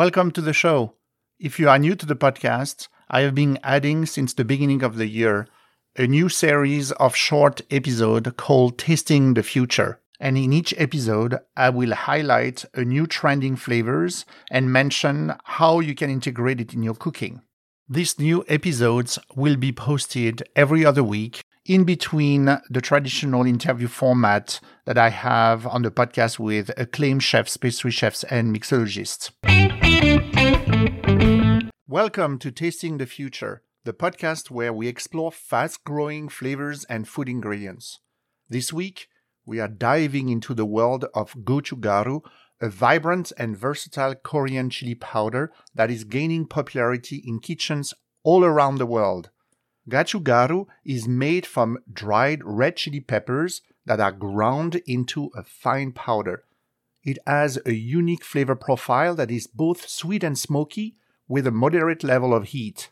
Welcome to the show. If you are new to the podcast, I have been adding since the beginning of the year a new series of short episodes called Tasting the Future. And in each episode, I will highlight a new trending flavors and mention how you can integrate it in your cooking. These new episodes will be posted every other week in between the traditional interview format that I have on the podcast with acclaimed chefs, pastry chefs, and mixologists. Welcome to Tasting the Future, the podcast where we explore fast growing flavors and food ingredients. This week, we are diving into the world of gochugaru, a vibrant and versatile Korean chili powder that is gaining popularity in kitchens all around the world. Gochugaru is made from dried red chili peppers that are ground into a fine powder. It has a unique flavor profile that is both sweet and smoky with a moderate level of heat.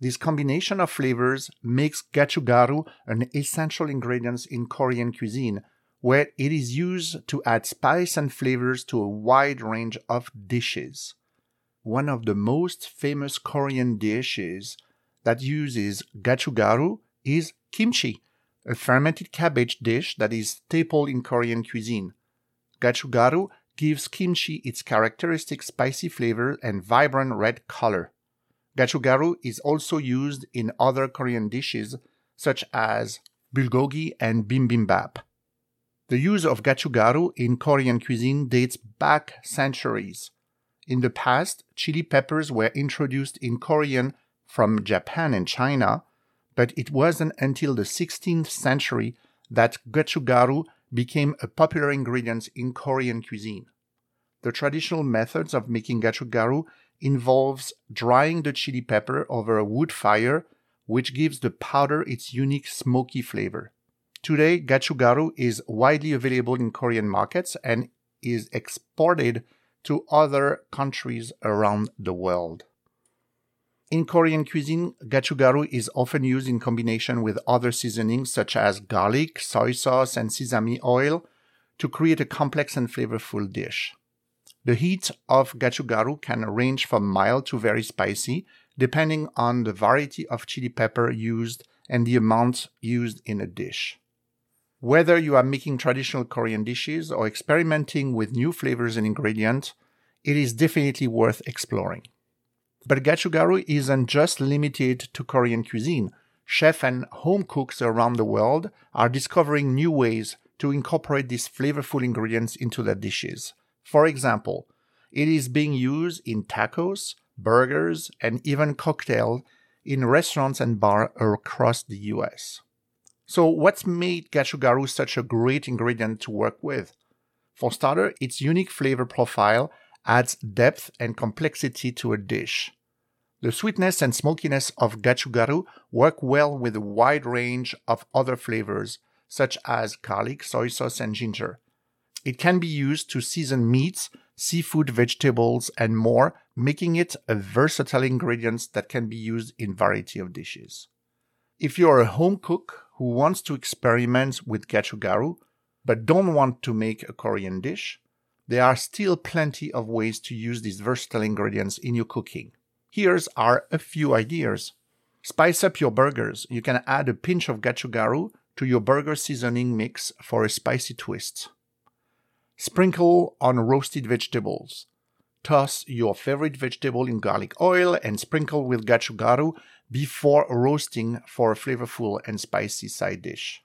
This combination of flavors makes gochugaru an essential ingredient in Korean cuisine, where it is used to add spice and flavors to a wide range of dishes. One of the most famous Korean dishes that uses gochugaru is kimchi, a fermented cabbage dish that is staple in Korean cuisine. Gochugaru gives kimchi its characteristic spicy flavor and vibrant red color. Gochugaru is also used in other Korean dishes such as bulgogi and bibimbap. The use of gochugaru in Korean cuisine dates back centuries. In the past, chili peppers were introduced in Korean from Japan and China, but it wasn't until the 16th century that gochugaru became a popular ingredient in Korean cuisine. The traditional methods of making gochugaru involves drying the chili pepper over a wood fire, which gives the powder its unique smoky flavor. Today, gochugaru is widely available in Korean markets and is exported to other countries around the world. In Korean cuisine, gochugaru is often used in combination with other seasonings such as garlic, soy sauce, and sesame oil to create a complex and flavorful dish. The heat of gochugaru can range from mild to very spicy, depending on the variety of chili pepper used and the amount used in a dish. Whether you are making traditional Korean dishes or experimenting with new flavors and ingredients, it is definitely worth exploring. But gochugaru isn't just limited to Korean cuisine. Chefs and home cooks around the world are discovering new ways to incorporate these flavorful ingredients into their dishes. For example, it is being used in tacos, burgers, and even cocktails in restaurants and bars across the US. So, what's made gochugaru such a great ingredient to work with? For starter, its unique flavor profile adds depth and complexity to a dish. The sweetness and smokiness of gochugaru work well with a wide range of other flavors, such as garlic, soy sauce, and ginger. It can be used to season meats, seafood, vegetables, and more, making it a versatile ingredient that can be used in variety of dishes. If you're a home cook who wants to experiment with gochugaru but don't want to make a Korean dish, there are still plenty of ways to use these versatile ingredients in your cooking. Here's are a few ideas. Spice up your burgers. You can add a pinch of gochugaru to your burger seasoning mix for a spicy twist. Sprinkle on roasted vegetables. Toss your favorite vegetable in garlic oil and sprinkle with gochugaru before roasting for a flavorful and spicy side dish.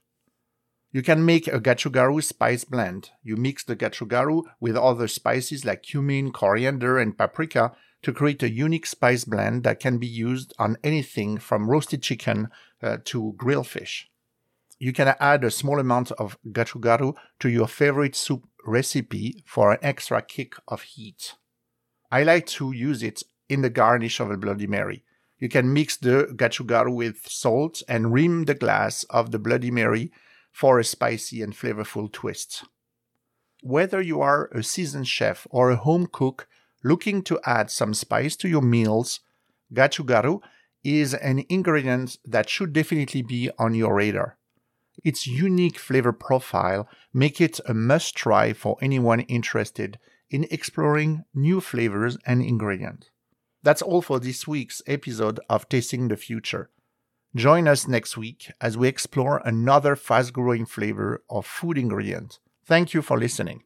You can make a gochugaru spice blend. You mix the gochugaru with other spices like cumin, coriander, and paprika to create a unique spice blend that can be used on anything from roasted chicken uh, to grilled fish. You can add a small amount of gochugaru to your favorite soup recipe for an extra kick of heat. I like to use it in the garnish of a Bloody Mary. You can mix the gochugaru with salt and rim the glass of the Bloody Mary for a spicy and flavorful twist. Whether you are a seasoned chef or a home cook looking to add some spice to your meals, gochugaru is an ingredient that should definitely be on your radar. Its unique flavor profile make it a must try for anyone interested in exploring new flavors and ingredients. That's all for this week's episode of Tasting the Future. Join us next week as we explore another fast growing flavor of food ingredient. Thank you for listening.